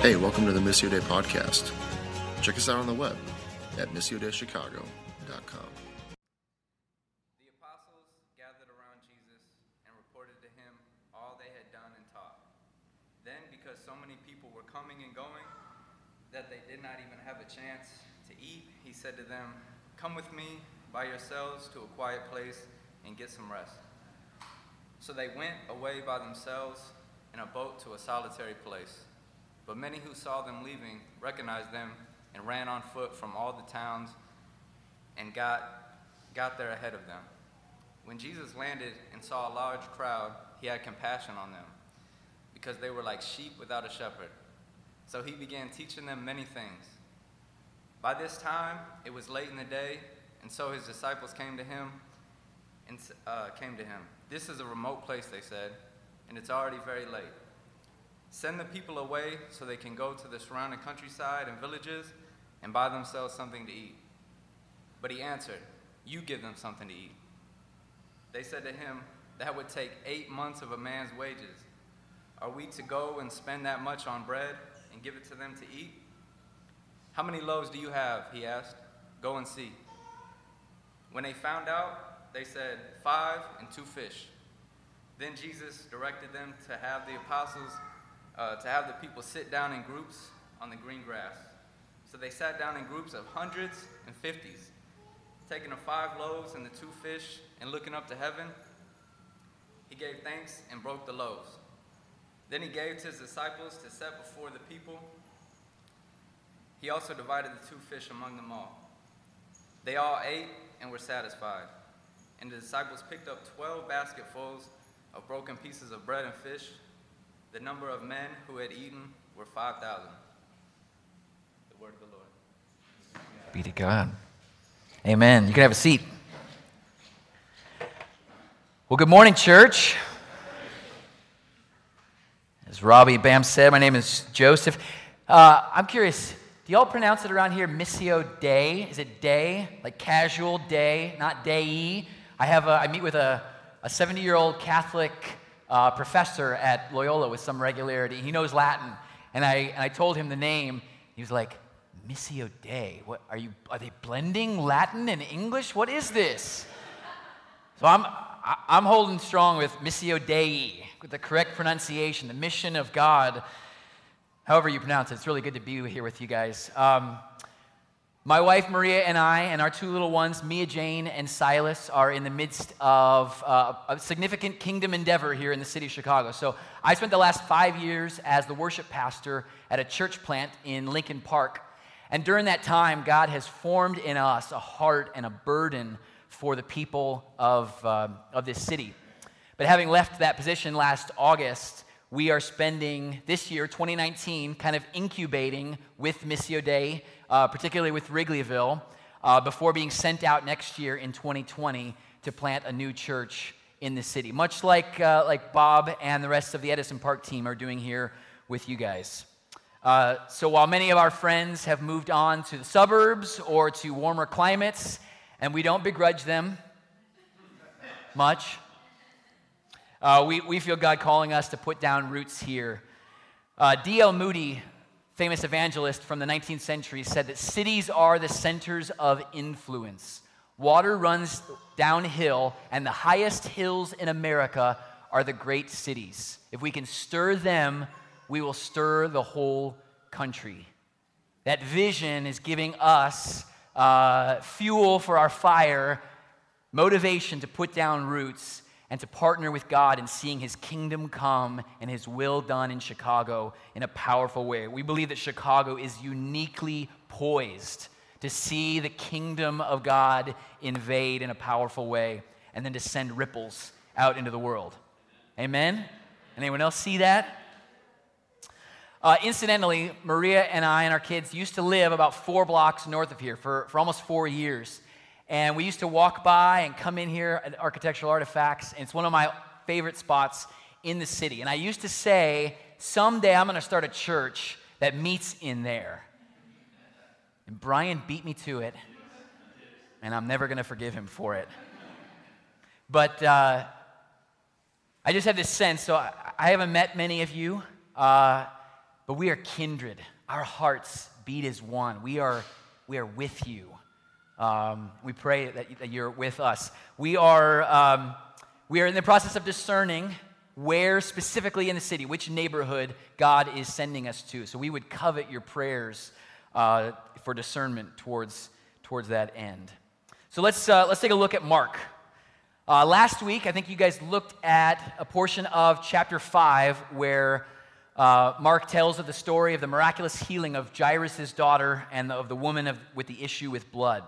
Hey, welcome to the Missio Day podcast. Check us out on the web at missiodaychicago.com. The apostles gathered around Jesus and reported to him all they had done and taught. Then, because so many people were coming and going that they did not even have a chance to eat, he said to them, Come with me by yourselves to a quiet place and get some rest. So they went away by themselves in a boat to a solitary place. But many who saw them leaving recognized them and ran on foot from all the towns and got, got there ahead of them. When Jesus landed and saw a large crowd, he had compassion on them because they were like sheep without a shepherd. So he began teaching them many things. By this time, it was late in the day, and so his disciples came to him and uh, came to him. This is a remote place, they said, and it's already very late. Send the people away so they can go to the surrounding countryside and villages and buy themselves something to eat. But he answered, You give them something to eat. They said to him, That would take eight months of a man's wages. Are we to go and spend that much on bread and give it to them to eat? How many loaves do you have? He asked. Go and see. When they found out, they said, Five and two fish. Then Jesus directed them to have the apostles, uh, to have the people sit down in groups on the green grass. So they sat down in groups of hundreds and fifties, taking the five loaves and the two fish, and looking up to heaven, he gave thanks and broke the loaves. Then he gave to his disciples to set before the people. He also divided the two fish among them all. They all ate and were satisfied. And the disciples picked up twelve basketfuls of broken pieces of bread and fish. The number of men who had eaten were 5,000. The word of the Lord. Be to God. Amen. You can have a seat. Well, good morning, church. As Robbie Bam said, my name is Joseph. Uh, I'm curious, do y'all pronounce it around here Missio Day? Is it day, like casual day, not day? I have a, I meet with a, a 70 year old Catholic uh, professor at Loyola with some regularity. He knows Latin, and I, and I told him the name. He was like, Missio Day. What are you? Are they blending Latin and English? What is this? So I'm I'm holding strong with Missio Dei, with the correct pronunciation, the mission of God. However you pronounce it, it's really good to be here with you guys. Um, my wife Maria and I, and our two little ones, Mia Jane and Silas, are in the midst of uh, a significant kingdom endeavor here in the city of Chicago. So I spent the last five years as the worship pastor at a church plant in Lincoln Park. And during that time, God has formed in us a heart and a burden for the people of, uh, of this city. But having left that position last August, we are spending this year, 2019, kind of incubating with Missio Dei, uh, particularly with Wrigleyville, uh, before being sent out next year in 2020 to plant a new church in the city, much like, uh, like Bob and the rest of the Edison Park team are doing here with you guys. Uh, so while many of our friends have moved on to the suburbs or to warmer climates, and we don't begrudge them much, uh, we, we feel God calling us to put down roots here. Uh, D.L. Moody, famous evangelist from the 19th century, said that cities are the centers of influence. Water runs downhill, and the highest hills in America are the great cities. If we can stir them, we will stir the whole country. That vision is giving us uh, fuel for our fire, motivation to put down roots, and to partner with God in seeing His kingdom come and His will done in Chicago in a powerful way. We believe that Chicago is uniquely poised to see the kingdom of God invade in a powerful way and then to send ripples out into the world. Amen? Anyone else see that? Uh, incidentally, Maria and I and our kids used to live about four blocks north of here for, for almost four years. And we used to walk by and come in here at Architectural Artifacts. And it's one of my favorite spots in the city. And I used to say, someday I'm going to start a church that meets in there. And Brian beat me to it. And I'm never going to forgive him for it. But uh, I just have this sense. So I, I haven't met many of you. Uh, but we are kindred. Our hearts beat as one. We are, we are with you. Um, we pray that, that, you're with us. We are, um, we are in the process of discerning where specifically in the city, which neighborhood God is sending us to. So we would covet your prayers uh, for discernment towards, towards that end. So let's, uh, let's take a look at Mark. Uh, last week, I think you guys looked at a portion of chapter 5 where uh, Mark tells of the story of the miraculous healing of Jairus' daughter and of the woman of, with the issue with blood.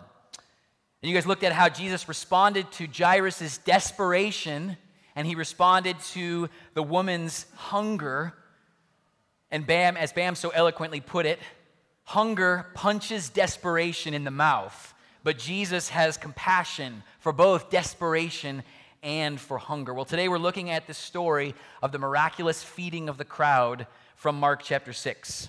And you guys looked at how Jesus responded to Jairus' desperation and he responded to the woman's hunger. And Bam, as Bam so eloquently put it, hunger punches desperation in the mouth, but Jesus has compassion for both desperation and for hunger. Well, today we're looking at the story of the miraculous feeding of the crowd from Mark chapter 6.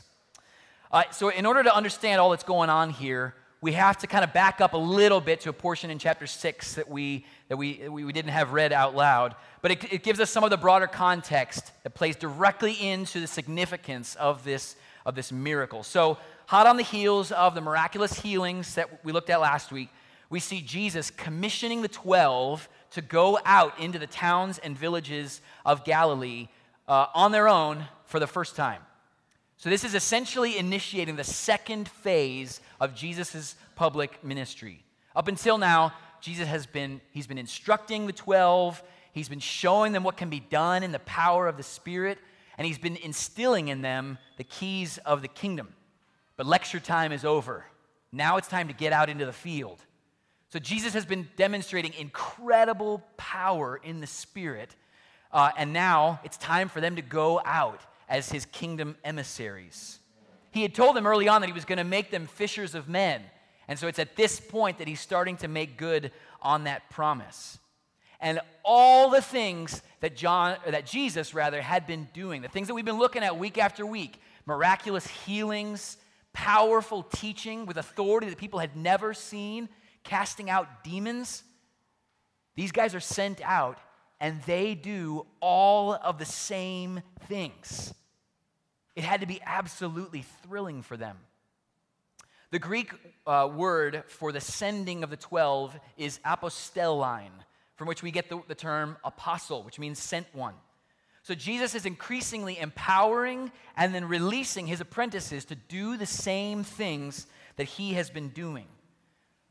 Uh, so, in order to understand all that's going on here, we have to kind of back up a little bit to a portion in chapter 6 that we, that we, we didn't have read out loud. But it, it gives us some of the broader context that plays directly into the significance of this, of this miracle. So, hot on the heels of the miraculous healings that we looked at last week, we see Jesus commissioning the 12 to go out into the towns and villages of Galilee uh, on their own for the first time. So, this is essentially initiating the second phase of Jesus' public ministry. Up until now, Jesus has been, he's been instructing the 12, he's been showing them what can be done in the power of the Spirit, and he's been instilling in them the keys of the kingdom. But lecture time is over. Now it's time to get out into the field. So, Jesus has been demonstrating incredible power in the Spirit, uh, and now it's time for them to go out as his kingdom emissaries. He had told them early on that he was going to make them fishers of men. And so it's at this point that he's starting to make good on that promise. And all the things that John or that Jesus rather had been doing, the things that we've been looking at week after week, miraculous healings, powerful teaching with authority that people had never seen, casting out demons. These guys are sent out and they do all of the same things. It had to be absolutely thrilling for them. The Greek uh, word for the sending of the 12 is apostellein, from which we get the, the term apostle, which means sent one. So Jesus is increasingly empowering and then releasing his apprentices to do the same things that he has been doing.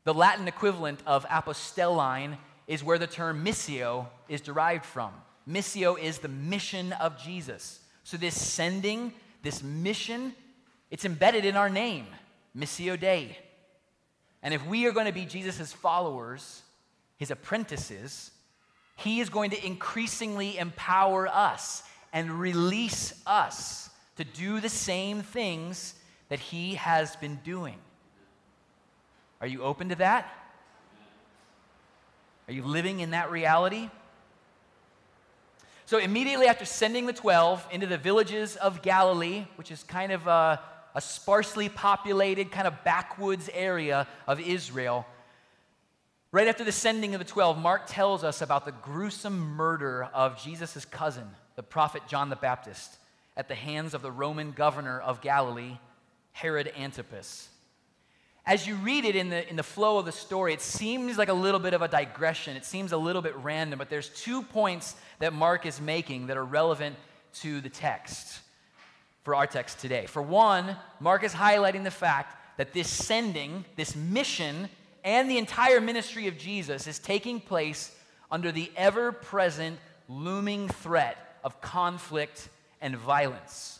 The Latin equivalent of apostellein is where the term missio is derived from. Missio is the mission of Jesus. So this sending, this mission, it's embedded in our name, Missio Dei. And if we are going to be Jesus' followers, his apprentices, he is going to increasingly empower us and release us to do the same things that he has been doing. Are you open to that? Are you living in that reality? So, immediately after sending the 12 into the villages of Galilee, which is kind of a, a sparsely populated, kind of backwoods area of Israel, right after the sending of the 12, Mark tells us about the gruesome murder of Jesus' cousin, the prophet John the Baptist, at the hands of the Roman governor of Galilee, Herod Antipas as you read it in the, in the flow of the story, it seems like a little bit of a digression. It seems a little bit random, but there's two points that Mark is making that are relevant to the text for our text today. For one, Mark is highlighting the fact that this sending, this mission, and the entire ministry of Jesus is taking place under the ever present looming threat of conflict and violence.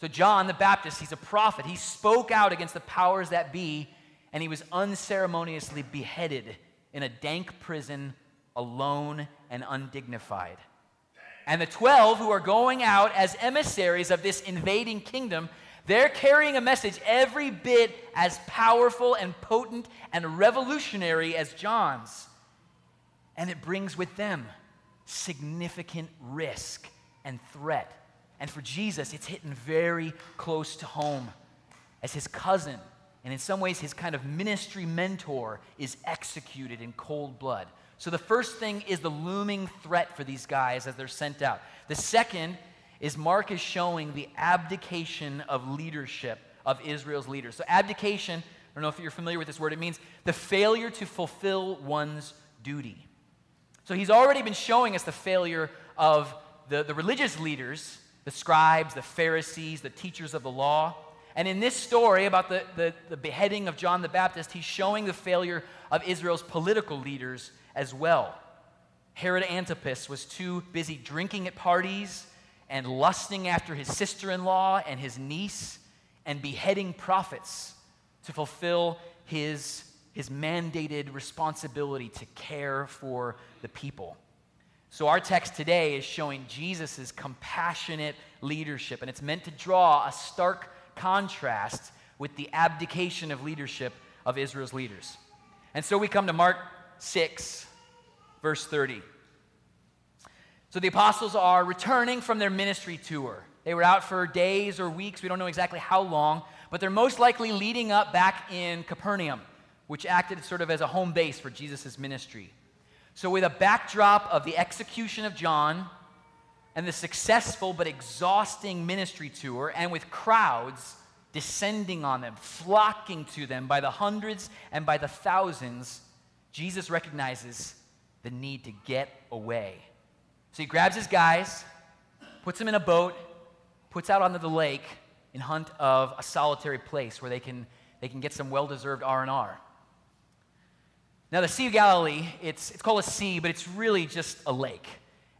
So, John the Baptist, he's a prophet. He spoke out against the powers that be, and he was unceremoniously beheaded in a dank prison, alone and undignified. And the 12 who are going out as emissaries of this invading kingdom, they're carrying a message every bit as powerful and potent and revolutionary as John's. And it brings with them significant risk and threat and for Jesus, it's hitting very close to home as his cousin, and in some ways, his kind of ministry mentor, is executed in cold blood. So the first thing is the looming threat for these guys as they're sent out. The second is Mark is showing the abdication of leadership of Israel's leaders. So, abdication, I don't know if you're familiar with this word, it means the failure to fulfill one's duty. So, he's already been showing us the failure of the, the religious leaders, the scribes, the Pharisees, the teachers of the law. And in this story about the, the, the beheading of John the Baptist, he's showing the failure of Israel's political leaders as well. Herod Antipas was too busy drinking at parties and lusting after his sister in law and his niece and beheading prophets to fulfill his, his mandated responsibility to care for the people. So, our text today is showing Jesus' compassionate leadership, and it's meant to draw a stark contrast with the abdication of leadership of Israel's leaders. And so we come to Mark 6, verse 30. So the apostles are returning from their ministry tour. They were out for days or weeks, we don't know exactly how long, but they're most likely leading up back in Capernaum, which acted sort of as a home base for Jesus' ministry. So, with a backdrop of the execution of John and the successful but exhausting ministry tour, and with crowds descending on them, flocking to them by the hundreds and by the thousands, Jesus recognizes the need to get away. So he grabs his guys, puts them in a boat, puts out onto the lake in hunt of a solitary place where they can, they can get some well-deserved R&R. Now, the Sea of Galilee, it's, it's called a sea, but it's really just a lake.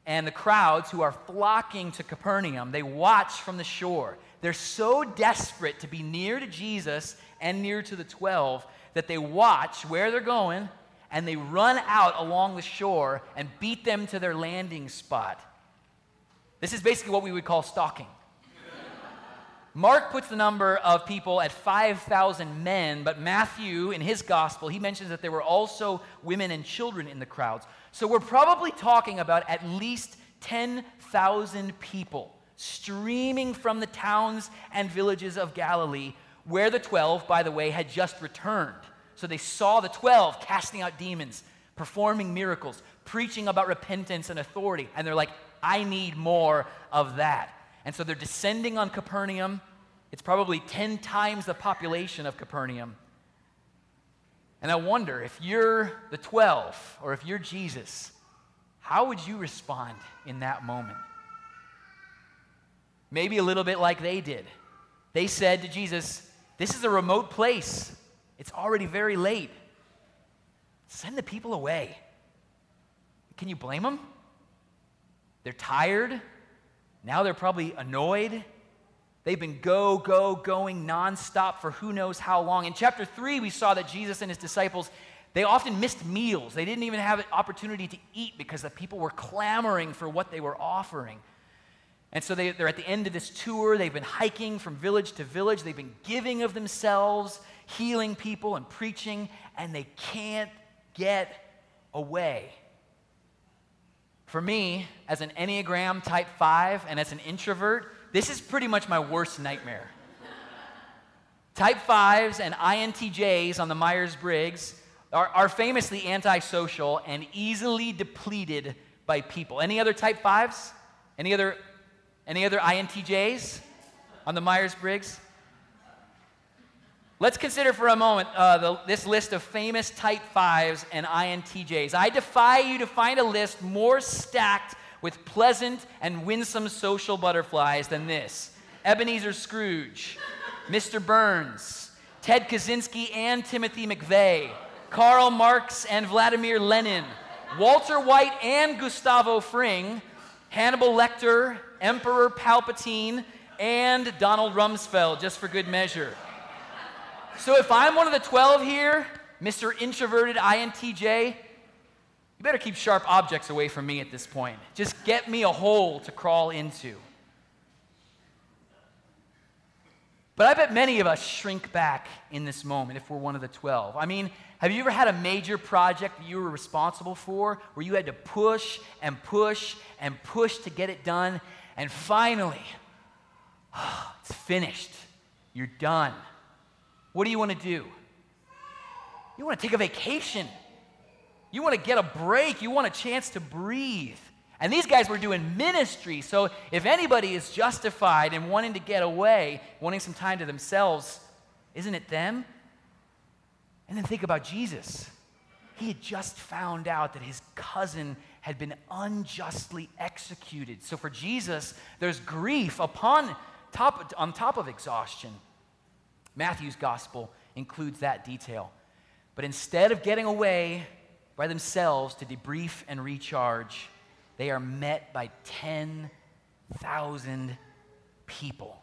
And the crowds who are flocking to Capernaum, they watch from the shore. They're so desperate to be near to Jesus and near to the 12 that they watch where they're going and they run out along the shore and beat them to their landing spot. This is basically what we would call stalking. Mark puts the number of people at 5,000 men, but Matthew, in his gospel, he mentions that there were also women and children in the crowds. So we're probably talking about at least 10,000 people streaming from the towns and villages of Galilee, where the 12, by the way, had just returned. So they saw the 12 casting out demons, performing miracles, preaching about repentance and authority. And they're like, I need more of that. And so they're descending on Capernaum. It's probably 10 times the population of Capernaum. And I wonder if you're the 12 or if you're Jesus, how would you respond in that moment? Maybe a little bit like they did. They said to Jesus, This is a remote place. It's already very late. Send the people away. Can you blame them? They're tired. Now they're probably annoyed. They've been go, go, going nonstop for who knows how long. In chapter 3, we saw that Jesus and his disciples, they often missed meals. They didn't even have an opportunity to eat because the people were clamoring for what they were offering. And so they, are at the end of this tour. They've been hiking from village to village. They've been giving of themselves healing people and preaching, and they can't get away. For me, as an Enneagram type 5 and as an introvert, this is pretty much my worst nightmare. type 5s and INTJs on the Myers Briggs are, are famously antisocial and easily depleted by people. Any other type 5s? Any other, any other INTJs on the Myers Briggs? Let's consider for a moment uh, the, this list of famous type 5s and INTJs. I defy you to find a list more stacked with pleasant and winsome social butterflies than this Ebenezer Scrooge, Mr. Burns, Ted Kaczynski and Timothy McVeigh, Karl Marx and Vladimir Lenin, Walter White and Gustavo Fring, Hannibal Lecter, Emperor Palpatine, and Donald Rumsfeld, just for good measure. So if I'm one of the 12 here, Mr. Introverted INTJ, you better keep sharp objects away from me at this point. Just get me a hole to crawl into. But I bet many of us shrink back in this moment if we're one of the 12. I mean, have you ever had a major project that you were responsible for where you had to push and push and push to get it done, and finally, it's finished? You're done. What do you want to do? You want to take a vacation. You want to get a break. You want a chance to breathe. And these guys were doing ministry. So if anybody is justified in wanting to get away, wanting some time to themselves, isn't it them? And then think about Jesus. He had just found out that his cousin had been unjustly executed. So for Jesus, there's grief upon top, on top of exhaustion. Matthew's gospel includes that detail. But instead of getting away by themselves to debrief and recharge, they are met by 10,000 people.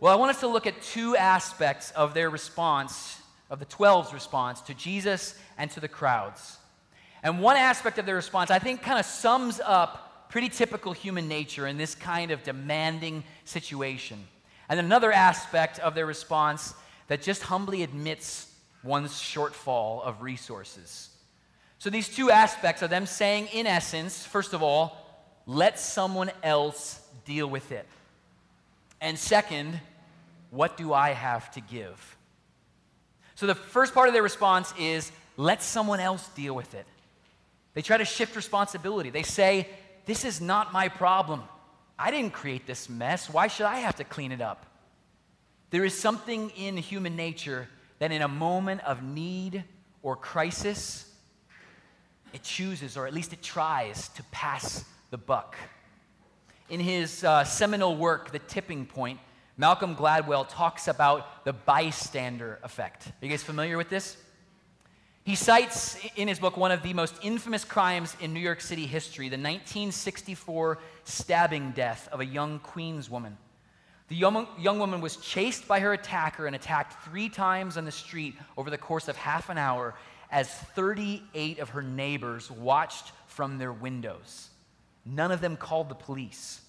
Well, I want us to look at two aspects of their response, of the 12's response to Jesus and to the crowds. And one aspect of their response, I think, kind of sums up pretty typical human nature in this kind of demanding situation. And another aspect of their response that just humbly admits one's shortfall of resources. So, these two aspects are them saying, in essence, first of all, let someone else deal with it. And second, what do I have to give? So, the first part of their response is, let someone else deal with it. They try to shift responsibility. They say, This is not my problem. I didn't create this mess. Why should I have to clean it up? There is something in human nature that in a moment of need or crisis, it chooses, or at least it tries, to pass the buck. In his uh, seminal work, The Tipping Point, Malcolm Gladwell talks about the bystander effect. Are you guys familiar with this? He cites in his book one of the most infamous crimes in New York City history the 1964 stabbing death of a young Queens woman. The young, young woman was chased by her attacker and attacked three times on the street over the course of half an hour as 38 of her neighbors watched from their windows. None of them called the police.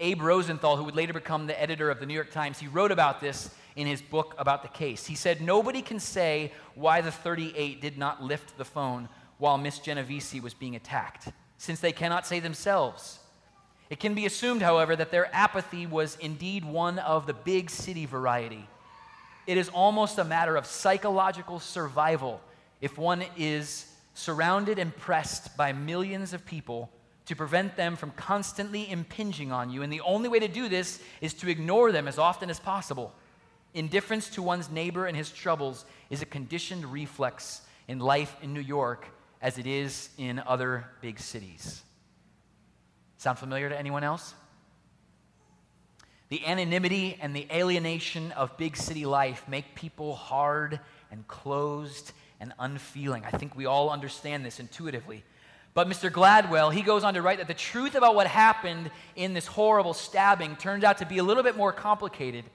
Abe Rosenthal, who would later become the editor of the New York Times, he wrote about this in his book about the case. He said, Nobody can say why the 38 did not lift the phone while Miss Genovese was being attacked, since they cannot say themselves. It can be assumed, however, that their apathy was indeed one of the big city variety. It is almost a matter of psychological survival if one is surrounded and pressed by millions of people to prevent them from constantly impinging on you. And the only way to do this is to ignore them as often as possible. Indifference to one's neighbor and his troubles is a conditioned reflex in life in New York as it is in other big cities. Sound familiar to anyone else? The anonymity and the alienation of big city life make people hard and closed and unfeeling. I think we all understand this intuitively. But Mr. Gladwell, he goes on to write that the truth about what happened in this horrible stabbing turned out to be a little bit more complicated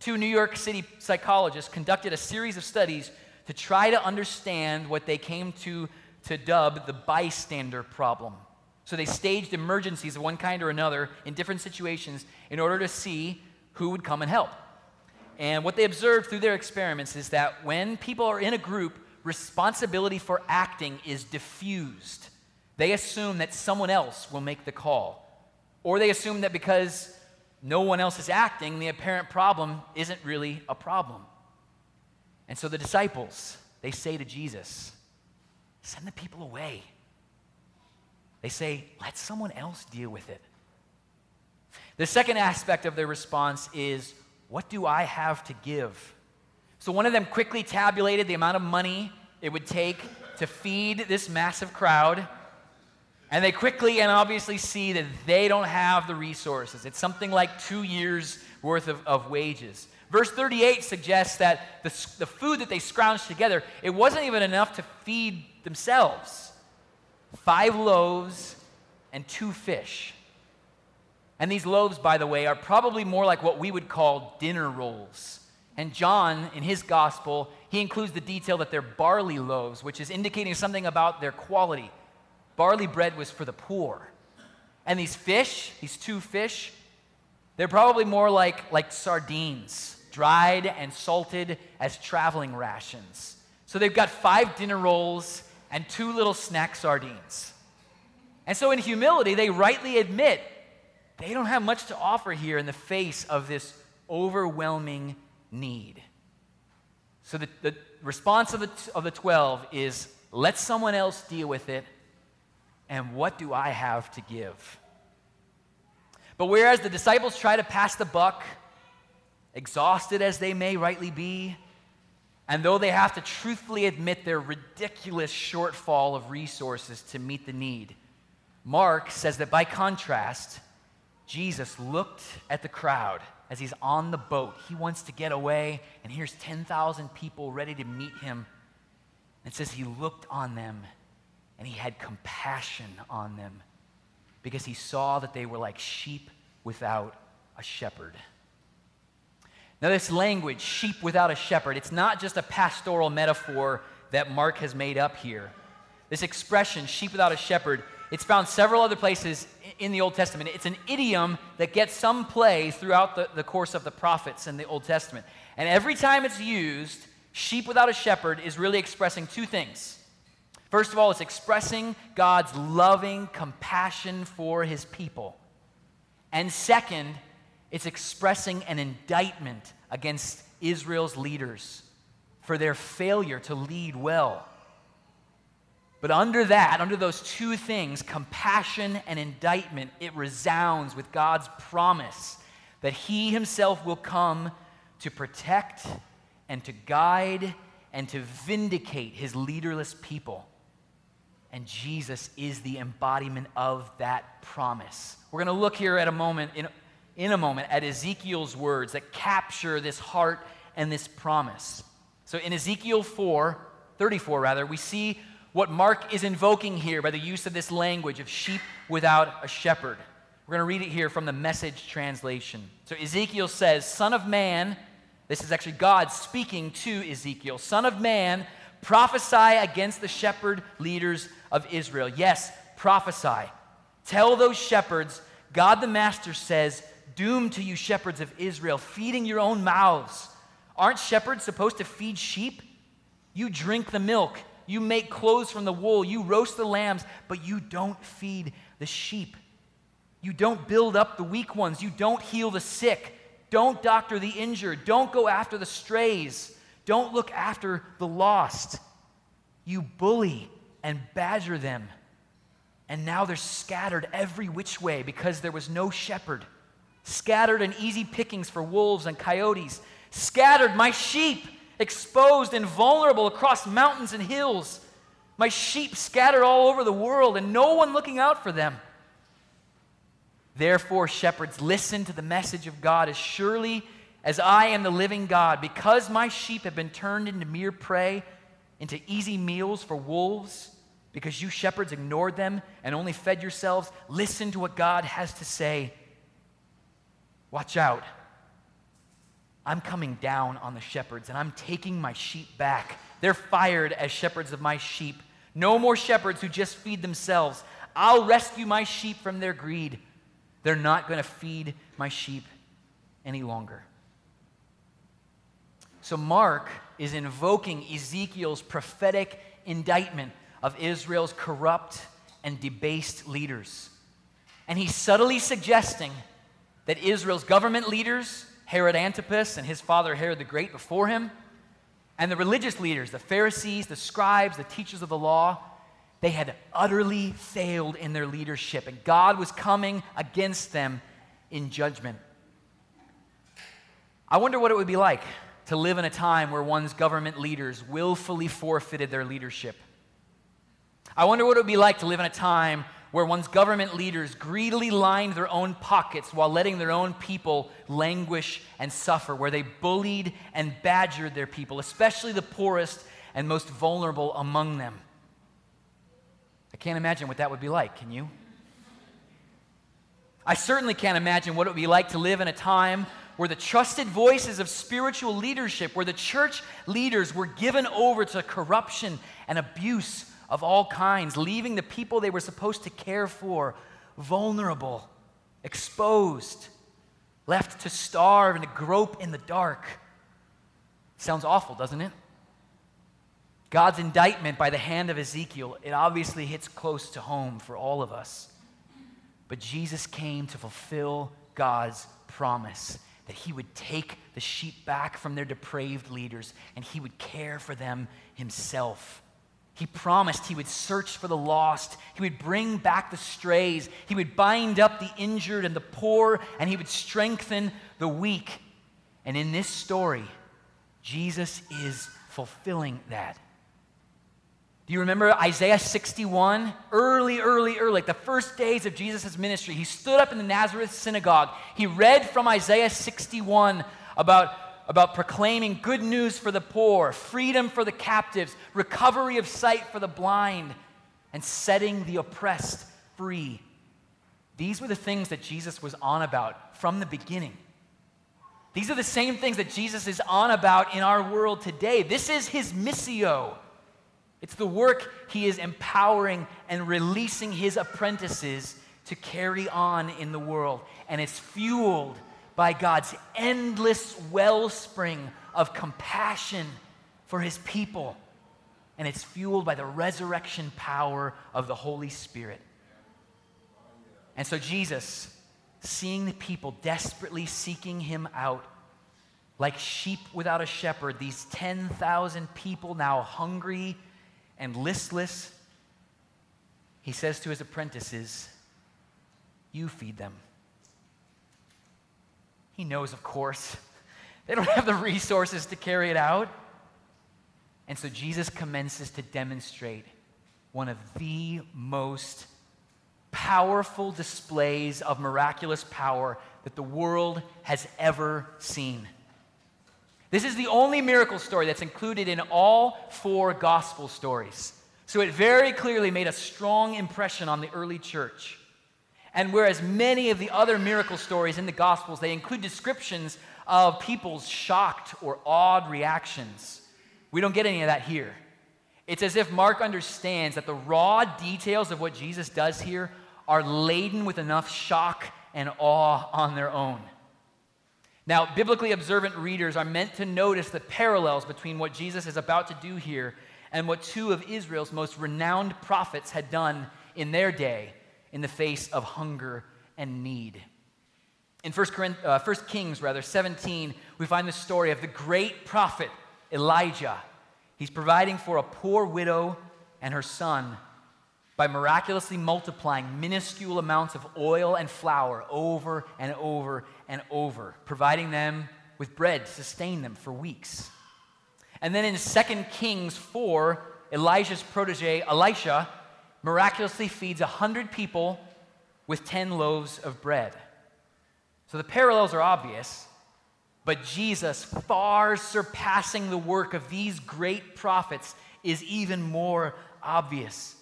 Two New York City psychologists conducted a series of studies to try to understand what they came to, to dub the bystander problem. So they staged emergencies of one kind or another in different situations in order to see who would come and help. And what they observed through their experiments is that when people are in a group, responsibility for acting is diffused. They assume that someone else will make the call. Or they assume that because no one else is acting, the apparent problem isn't really a problem. And so the disciples, they say to Jesus, send the people away. They say, let someone else deal with it. The second aspect of their response is, what do I have to give? So one of them quickly tabulated the amount of money it would take to feed this massive crowd. And they quickly and obviously see that they don't have the resources. It's something like two years' worth of, of wages. Verse 38 suggests that the, the food that they scrounged together, it wasn't even enough to feed themselves. Five loaves and two fish. And these loaves, by the way, are probably more like what we would call dinner rolls. And John, in his gospel, he includes the detail that they're barley loaves, which is indicating something about their quality. Barley bread was for the poor. And these fish, these two fish, they're probably more like, like sardines, dried and salted as traveling rations. So they've got five dinner rolls and two little snack sardines. And so, in humility, they rightly admit they don't have much to offer here in the face of this overwhelming need. So, the, the response of the, of the 12 is let someone else deal with it and what do I have to give? But whereas the disciples try to pass the buck, exhausted as they may rightly be, and though they have to truthfully admit their ridiculous shortfall of resources to meet the need, Mark says that by contrast, Jesus looked at the crowd as he's on the boat. He wants to get away, and here's 10,000 people ready to meet him. It says he looked on them and he had compassion on them because he saw that they were like sheep without a shepherd. Now, this language, sheep without a shepherd, it's not just a pastoral metaphor that Mark has made up here. This expression, sheep without a shepherd, it's found several other places in the Old Testament. It's an idiom that gets some play throughout the, the course of the prophets in the Old Testament. And every time it's used, sheep without a shepherd is really expressing two things. First of all, it's expressing God's loving compassion for his people. And second, it's expressing an indictment against Israel's leaders for their failure to lead well. But under that, under those two things, compassion and indictment, it resounds with God's promise that He Himself will come to protect and to guide and to vindicate His leaderless people. And Jesus is the embodiment of that promise. We're going to look here at a moment, in, in a moment, at Ezekiel's words that capture this heart and this promise. So in Ezekiel 4, 34 rather, we see what Mark is invoking here by the use of this language of sheep without a shepherd. We're going to read it here from the message translation. So Ezekiel says, Son of man, this is actually God speaking to Ezekiel, Son of man, prophesy against the shepherd leaders of Israel. Yes, prophesy. Tell those shepherds, God the Master says, Doom to you, shepherds of Israel, feeding your own mouths. Aren't shepherds supposed to feed sheep? You drink the milk you make clothes from the wool. You roast the lambs, but you don't feed the sheep. You don't build up the weak ones. You don't heal the sick. Don't doctor the injured. Don't go after the strays. Don't look after the lost. You bully and badger them. And now they're scattered every which way because there was no shepherd. Scattered and easy pickings for wolves and coyotes. Scattered my sheep exposed and vulnerable across mountains and hills. My sheep scattered all over the world and no one looking out for them. Therefore, shepherds, listen to the message of God as surely as I am the living God. Because my sheep have been turned into mere prey, into easy meals for wolves, because you shepherds ignored them and only fed yourselves, listen to what God has to say. Watch out. I'm coming down on the shepherds and I'm taking my sheep back. They're fired as shepherds of my sheep. No more shepherds who just feed themselves. I'll rescue my sheep from their greed. They're not going to feed my sheep any longer. So, Mark is invoking Ezekiel's prophetic indictment of Israel's corrupt and debased leaders. And he's subtly suggesting that Israel's government leaders Herod Antipas and his father Herod the Great before him, and the religious leaders, the Pharisees, the scribes, the teachers of the law, they had utterly failed in their leadership, and God was coming against them in judgment. I wonder what it would be like to live in a time where one's government leaders willfully forfeited their leadership. I wonder what it would be like to live in a time where one's government leaders greedily lined their own pockets while letting their own people languish and suffer, where they bullied and badgered their people, especially the poorest and most vulnerable among them. I can't imagine what that would be like, can you? I certainly can't imagine what it would be like to live in a time where the trusted voices of spiritual leadership, where the church leaders were given over to corruption and abuse of all kinds, leaving the people they were supposed to care for vulnerable, exposed, left to starve and to grope in the dark. Sounds awful, doesn't it? God's indictment by the hand of Ezekiel, it obviously hits close to home for all of us. But Jesus came to fulfill God's promise that he would take the sheep back from their depraved leaders and he would care for them himself. He promised he would search for the lost, he would bring back the strays, he would bind up the injured and the poor, and he would strengthen the weak. And in this story, Jesus is fulfilling that. Do you remember Isaiah 61? Early, early, early, like the first days of Jesus' ministry, he stood up in the Nazareth synagogue. He read from Isaiah 61 about, about proclaiming good news for the poor, freedom for the captives, recovery of sight for the blind, and setting the oppressed free. These were the things that Jesus was on about from the beginning. These are the same things that Jesus is on about in our world today. This is his missio. It's the work he is empowering and releasing his apprentices to carry on in the world. And it's fueled by God's endless wellspring of compassion for his people. And it's fueled by the resurrection power of the Holy Spirit. And so, Jesus, seeing the people desperately seeking him out, like sheep without a shepherd, these 10,000 people now hungry and listless, he says to his apprentices, You feed them. He knows, of course, they don't have the resources to carry it out. And so Jesus commences to demonstrate one of the most powerful displays of miraculous power that the world has ever seen. This is the only miracle story that's included in all four gospel stories. So it very clearly made a strong impression on the early church. And whereas many of the other miracle stories in the gospels they include descriptions of people's shocked or awed reactions, we don't get any of that here. It's as if Mark understands that the raw details of what Jesus does here are laden with enough shock and awe on their own. Now, biblically observant readers are meant to notice the parallels between what Jesus is about to do here and what two of Israel's most renowned prophets had done in their day in the face of hunger and need. In 1, Corinth, uh, 1 Kings, rather, 17, we find the story of the great prophet Elijah. He's providing for a poor widow and her son by miraculously multiplying minuscule amounts of oil and flour over and over and over, providing them with bread to sustain them for weeks. And then in 2 Kings 4, Elijah's protege, Elisha, miraculously feeds 100 people with 10 loaves of bread. So the parallels are obvious, but Jesus, far surpassing the work of these great prophets, is even more obvious.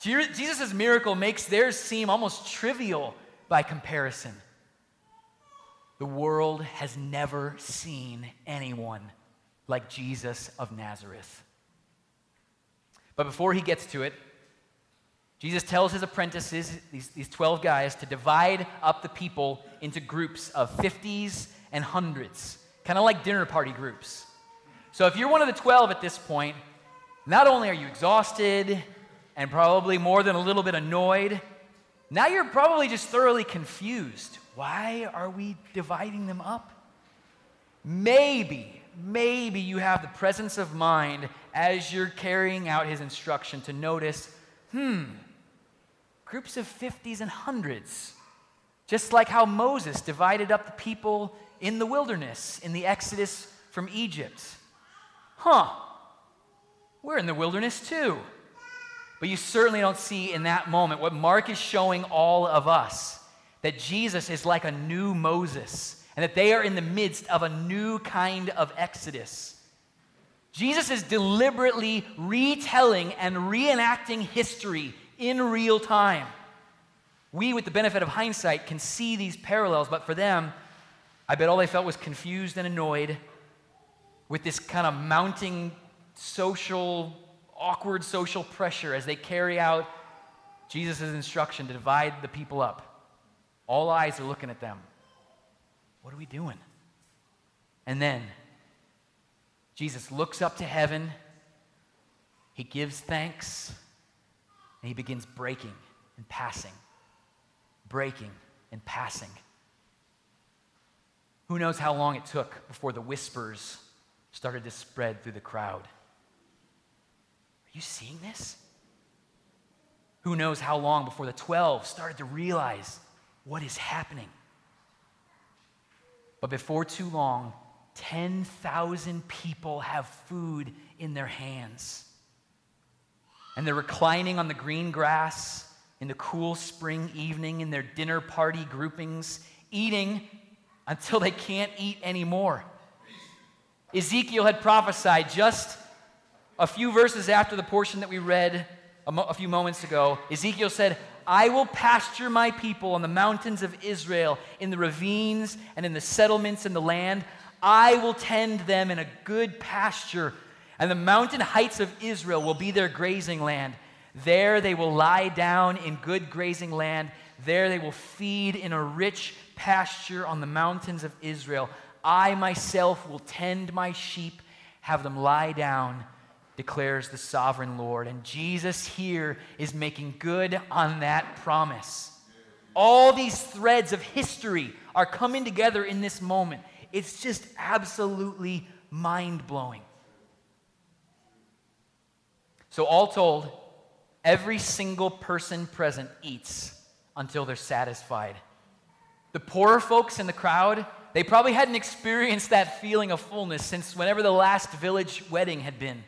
Jesus' miracle makes theirs seem almost trivial by comparison. The world has never seen anyone like Jesus of Nazareth. But before he gets to it, Jesus tells his apprentices, these, these 12 guys, to divide up the people into groups of 50s and hundreds, kind of like dinner party groups. So if you're one of the 12 at this point, not only are you exhausted and probably more than a little bit annoyed. Now you're probably just thoroughly confused. Why are we dividing them up? Maybe, maybe you have the presence of mind as you're carrying out his instruction to notice hmm, groups of 50s and hundreds. Just like how Moses divided up the people in the wilderness in the Exodus from Egypt. Huh, we're in the wilderness too. But you certainly don't see in that moment what Mark is showing all of us that Jesus is like a new Moses and that they are in the midst of a new kind of Exodus. Jesus is deliberately retelling and reenacting history in real time. We, with the benefit of hindsight, can see these parallels, but for them, I bet all they felt was confused and annoyed with this kind of mounting social awkward social pressure as they carry out Jesus' instruction to divide the people up. All eyes are looking at them. What are we doing? And then Jesus looks up to heaven, he gives thanks, and he begins breaking and passing. Breaking and passing. Who knows how long it took before the whispers started to spread through the crowd? Are you seeing this? Who knows how long before the 12 started to realize what is happening? But before too long, 10,000 people have food in their hands. And they're reclining on the green grass in the cool spring evening in their dinner party groupings, eating until they can't eat anymore. Ezekiel had prophesied just a few verses after the portion that we read a, mo- a few moments ago. Ezekiel said, I will pasture my people on the mountains of Israel, in the ravines and in the settlements in the land. I will tend them in a good pasture, and the mountain heights of Israel will be their grazing land. There they will lie down in good grazing land. There they will feed in a rich pasture on the mountains of Israel. I myself will tend my sheep, have them lie down, declares the sovereign Lord. And Jesus here is making good on that promise. All these threads of history are coming together in this moment. It's just absolutely mind blowing. So, all told, every single person present eats until they're satisfied. The poorer folks in the crowd, they probably hadn't experienced that feeling of fullness since whenever the last village wedding had been.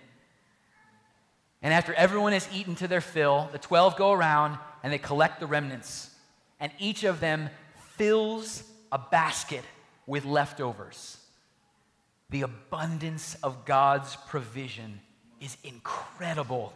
And after everyone has eaten to their fill, the 12 go around and they collect the remnants. And each of them fills a basket with leftovers. The abundance of God's provision is incredible.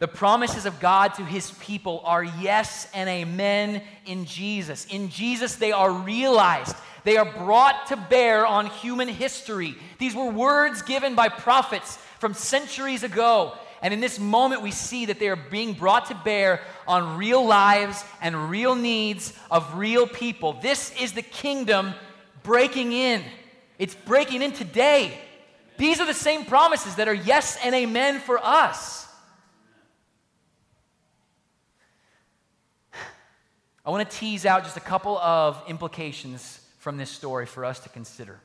The promises of God to his people are yes and amen in Jesus. In Jesus, they are realized. They are brought to bear on human history. These were words given by prophets from centuries ago. And in this moment, we see that they are being brought to bear on real lives and real needs of real people. This is the kingdom breaking in. It's breaking in today. These are the same promises that are yes and amen for us. I want to tease out just a couple of implications from this story for us to consider.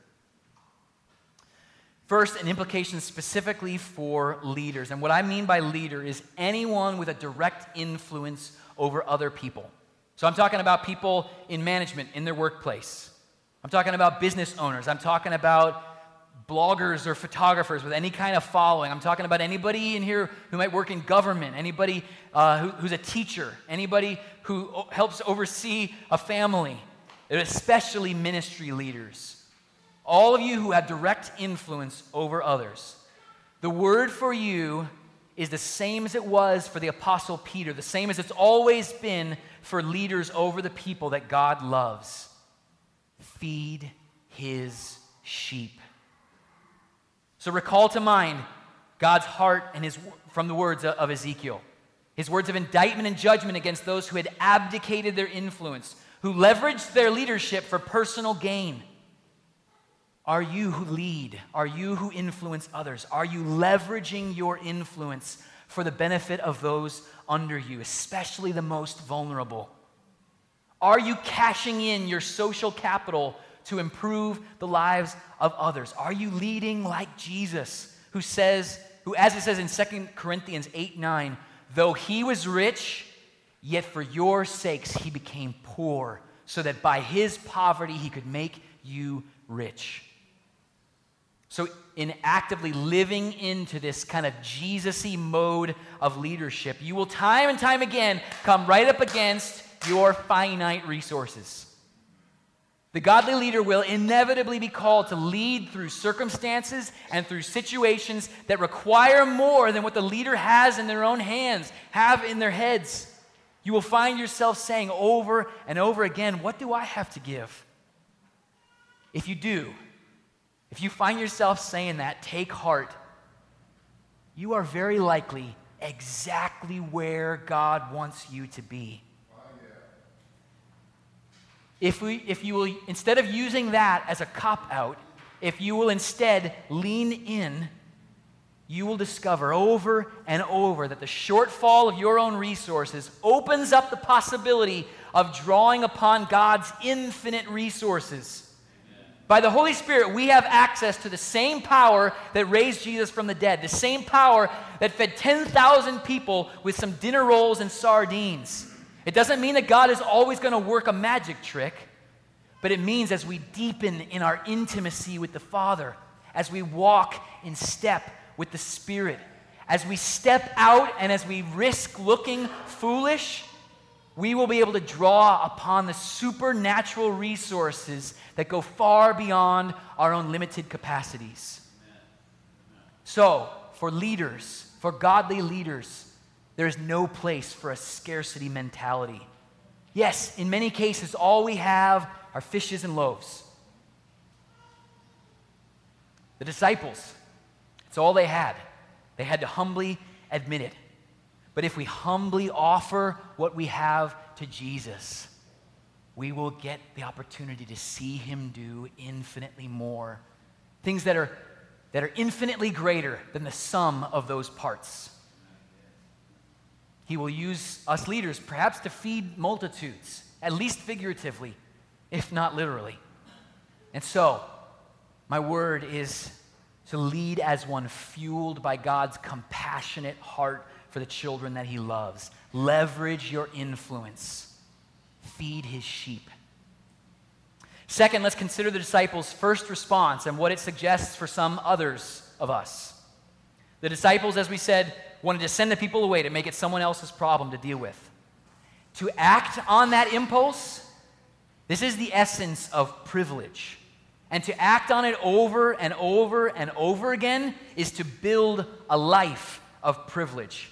First, an implication specifically for leaders. And what I mean by leader is anyone with a direct influence over other people. So I'm talking about people in management in their workplace. I'm talking about business owners. I'm talking about bloggers or photographers with any kind of following. I'm talking about anybody in here who might work in government, anybody uh, who, who's a teacher, anybody who helps oversee a family, especially ministry leaders all of you who have direct influence over others. The word for you is the same as it was for the Apostle Peter, the same as it's always been for leaders over the people that God loves. Feed his sheep. So recall to mind God's heart and his from the words of Ezekiel. His words of indictment and judgment against those who had abdicated their influence, who leveraged their leadership for personal gain. Are you who lead? Are you who influence others? Are you leveraging your influence for the benefit of those under you, especially the most vulnerable? Are you cashing in your social capital to improve the lives of others? Are you leading like Jesus, who says, who, as it says in 2 Corinthians 8 9, though he was rich, yet for your sakes he became poor, so that by his poverty he could make you rich? So, in actively living into this kind of Jesus y mode of leadership, you will time and time again come right up against your finite resources. The godly leader will inevitably be called to lead through circumstances and through situations that require more than what the leader has in their own hands, have in their heads. You will find yourself saying over and over again, What do I have to give? If you do, if you find yourself saying that, take heart. You are very likely exactly where God wants you to be. If, we, if you will, instead of using that as a cop out, if you will instead lean in, you will discover over and over that the shortfall of your own resources opens up the possibility of drawing upon God's infinite resources By the Holy Spirit, we have access to the same power that raised Jesus from the dead, the same power that fed 10,000 people with some dinner rolls and sardines. It doesn't mean that God is always going to work a magic trick, but it means as we deepen in our intimacy with the Father, as we walk in step with the Spirit, as we step out and as we risk looking foolish, we will be able to draw upon the supernatural resources that go far beyond our own limited capacities. So, for leaders, for godly leaders, there is no place for a scarcity mentality. Yes, in many cases, all we have are fishes and loaves. The disciples, it's all they had. They had to humbly admit it. But if we humbly offer what we have to Jesus, we will get the opportunity to see him do infinitely more. Things that are, that are infinitely greater than the sum of those parts. He will use us leaders perhaps to feed multitudes, at least figuratively, if not literally. And so, my word is to lead as one fueled by God's compassionate heart for the children that he loves. Leverage your influence, feed his sheep. Second, let's consider the disciples' first response and what it suggests for some others of us. The disciples, as we said, wanted to send the people away to make it someone else's problem to deal with. To act on that impulse, this is the essence of privilege. And to act on it over and over and over again is to build a life of privilege.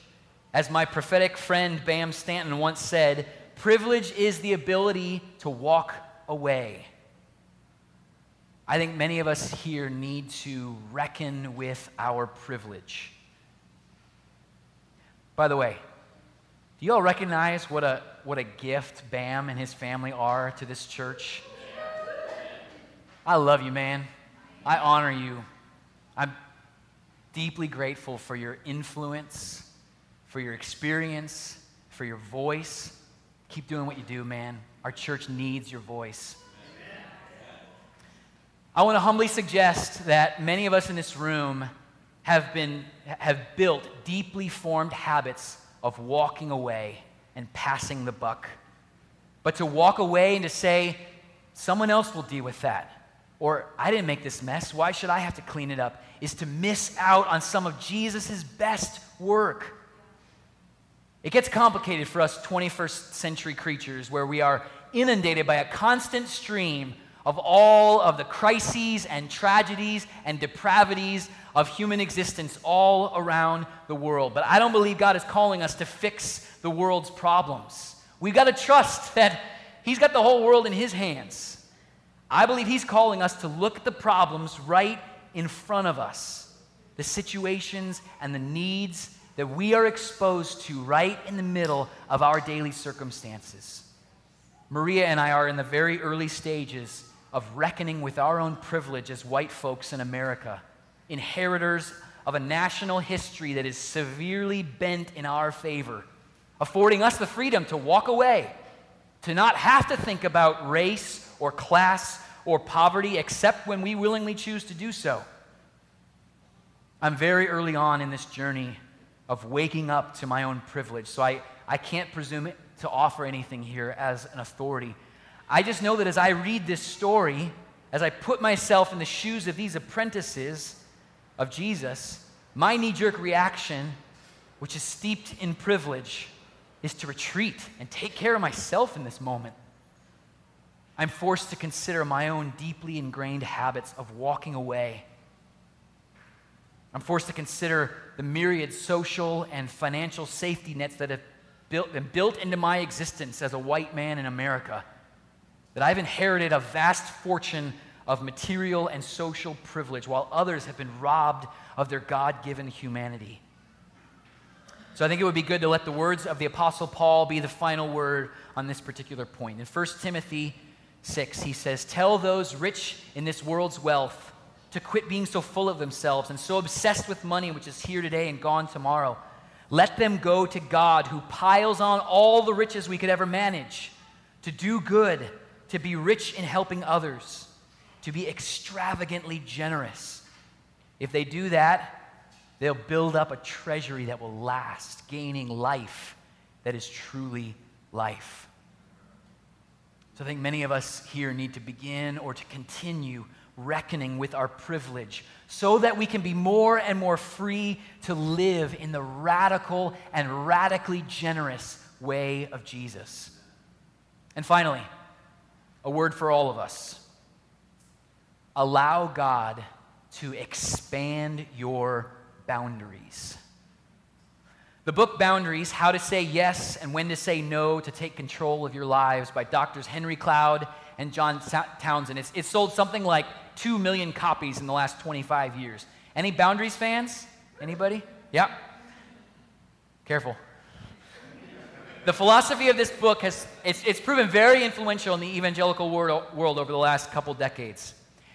As my prophetic friend Bam Stanton once said, privilege is the ability to walk away. I think many of us here need to reckon with our privilege. By the way, do you all recognize what a, what a gift Bam and his family are to this church? I love you, man. I honor you. I'm deeply grateful for your influence, for your experience, for your voice. Keep doing what you do, man. Our church needs your voice. I want to humbly suggest that many of us in this room have, been, have built deeply formed habits of walking away and passing the buck. But to walk away and to say, someone else will deal with that or I didn't make this mess, why should I have to clean it up, is to miss out on some of Jesus' best work. It gets complicated for us 21st century creatures where we are inundated by a constant stream of all of the crises and tragedies and depravities of human existence all around the world. But I don't believe God is calling us to fix the world's problems. We've got to trust that He's got the whole world in His hands. I believe he's calling us to look at the problems right in front of us, the situations and the needs that we are exposed to right in the middle of our daily circumstances. Maria and I are in the very early stages of reckoning with our own privilege as white folks in America, inheritors of a national history that is severely bent in our favor, affording us the freedom to walk away, to not have to think about race or class or poverty except when we willingly choose to do so. I'm very early on in this journey of waking up to my own privilege, so I, I can't presume to offer anything here as an authority. I just know that as I read this story, as I put myself in the shoes of these apprentices of Jesus, my knee jerk reaction, which is steeped in privilege, is to retreat and take care of myself in this moment. I'm forced to consider my own deeply ingrained habits of walking away. I'm forced to consider the myriad social and financial safety nets that have built, been built into my existence as a white man in America. That I've inherited a vast fortune of material and social privilege while others have been robbed of their God given humanity. So I think it would be good to let the words of the Apostle Paul be the final word on this particular point. In 1 Timothy 6, he says, Tell those rich in this world's wealth to quit being so full of themselves and so obsessed with money, which is here today and gone tomorrow. Let them go to God, who piles on all the riches we could ever manage, to do good, to be rich in helping others, to be extravagantly generous. If they do that, they'll build up a treasury that will last, gaining life that is truly life. So I think many of us here need to begin or to continue reckoning with our privilege so that we can be more and more free to live in the radical and radically generous way of Jesus. And finally, a word for all of us allow God to expand your boundaries. The book Boundaries How to Say Yes and When to Say No to Take Control of Your Lives by Doctors Henry Cloud and John Townsend. It's, it's sold something like 2 million copies in the last 25 years. Any Boundaries fans? Anybody? Yeah? Careful. The philosophy of this book has it's, it's proven very influential in the evangelical world, world over the last couple decades.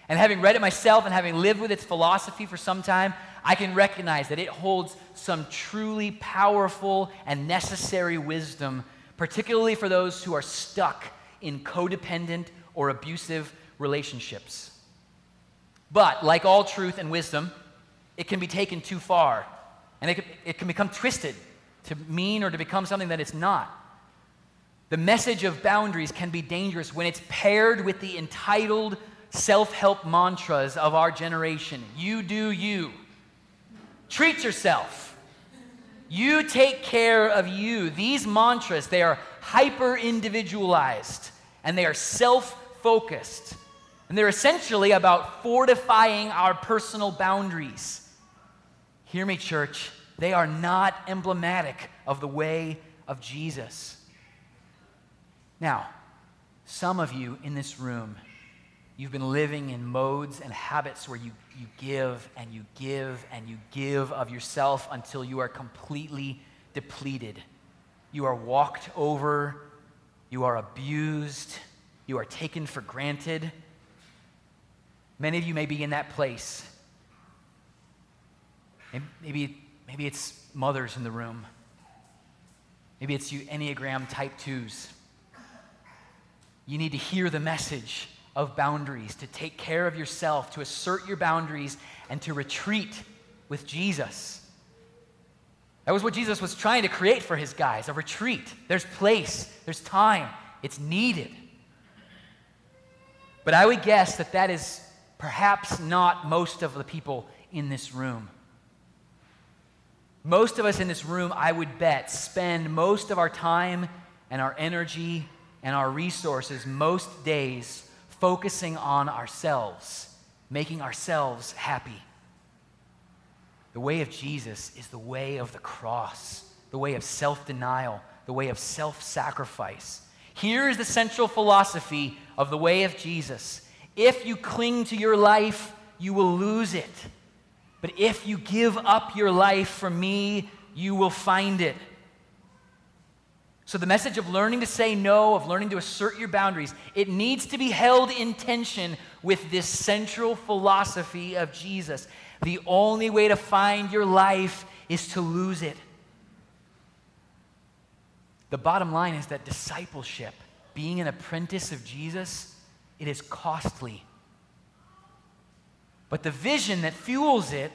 And having read it myself and having lived with its philosophy for some time, I can recognize that it holds some truly powerful and necessary wisdom, particularly for those who are stuck in codependent or abusive relationships. But, like all truth and wisdom, it can be taken too far, and it can, it can become twisted to mean or to become something that it's not. The message of boundaries can be dangerous when it's paired with the entitled self help mantras of our generation. You do you. Treat yourself. You take care of you. These mantras, they are hyper individualized and they are self focused. And they're essentially about fortifying our personal boundaries. Hear me, church. They are not emblematic of the way of Jesus. Now, some of you in this room, you've been living in modes and habits where you, you give and you give and you give of yourself until you are completely depleted. You are walked over, you are abused, you are taken for granted. Many of you may be in that place. Maybe, maybe it's mothers in the room. Maybe it's you Enneagram type twos. You need to hear the message of boundaries, to take care of yourself, to assert your boundaries, and to retreat with Jesus. That was what Jesus was trying to create for his guys a retreat. There's place, there's time, it's needed. But I would guess that that is perhaps not most of the people in this room. Most of us in this room, I would bet, spend most of our time and our energy and our resources most days focusing on ourselves, making ourselves happy. The way of Jesus is the way of the cross, the way of self denial, the way of self sacrifice. Here is the central philosophy of the way of Jesus if you cling to your life, you will lose it. But if you give up your life for me, you will find it. So, the message of learning to say no, of learning to assert your boundaries, it needs to be held in tension with this central philosophy of Jesus. The only way to find your life is to lose it. The bottom line is that discipleship, being an apprentice of Jesus, it is costly. But the vision that fuels it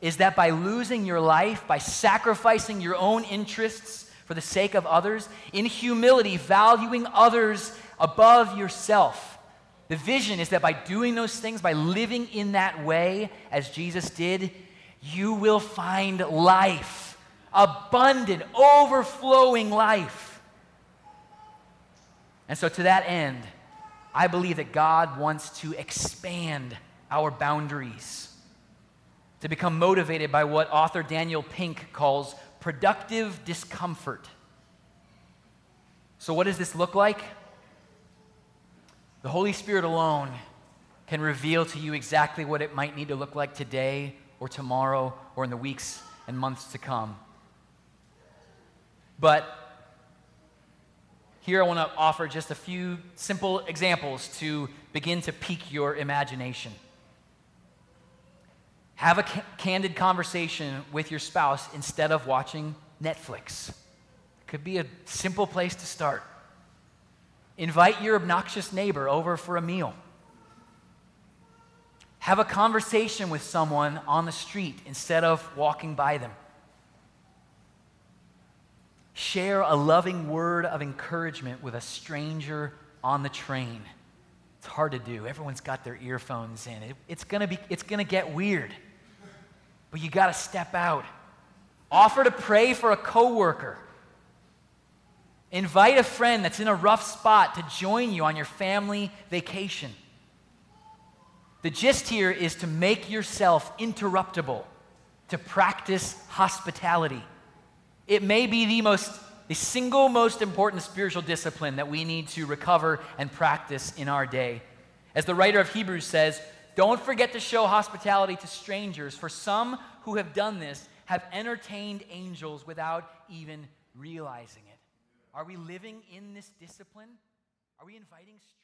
is that by losing your life, by sacrificing your own interests for the sake of others, in humility, valuing others above yourself, the vision is that by doing those things, by living in that way as Jesus did, you will find life, abundant, overflowing life. And so, to that end, I believe that God wants to expand our boundaries, to become motivated by what author Daniel Pink calls productive discomfort. So, what does this look like? The Holy Spirit alone can reveal to you exactly what it might need to look like today or tomorrow or in the weeks and months to come. But here I want to offer just a few simple examples to begin to pique your imagination. Have a ca- candid conversation with your spouse instead of watching Netflix. Could be a simple place to start. Invite your obnoxious neighbor over for a meal. Have a conversation with someone on the street instead of walking by them. Share a loving word of encouragement with a stranger on the train. It's hard to do. Everyone's got their earphones in. It, it's going to be it's going to get weird. But you got to step out. Offer to pray for a coworker. Invite a friend that's in a rough spot to join you on your family vacation. The gist here is to make yourself interruptible, to practice hospitality. It may be the most the single most important spiritual discipline that we need to recover and practice in our day. As the writer of Hebrews says, don't forget to show hospitality to strangers, for some who have done this have entertained angels without even realizing it. Are we living in this discipline? Are we inviting strangers?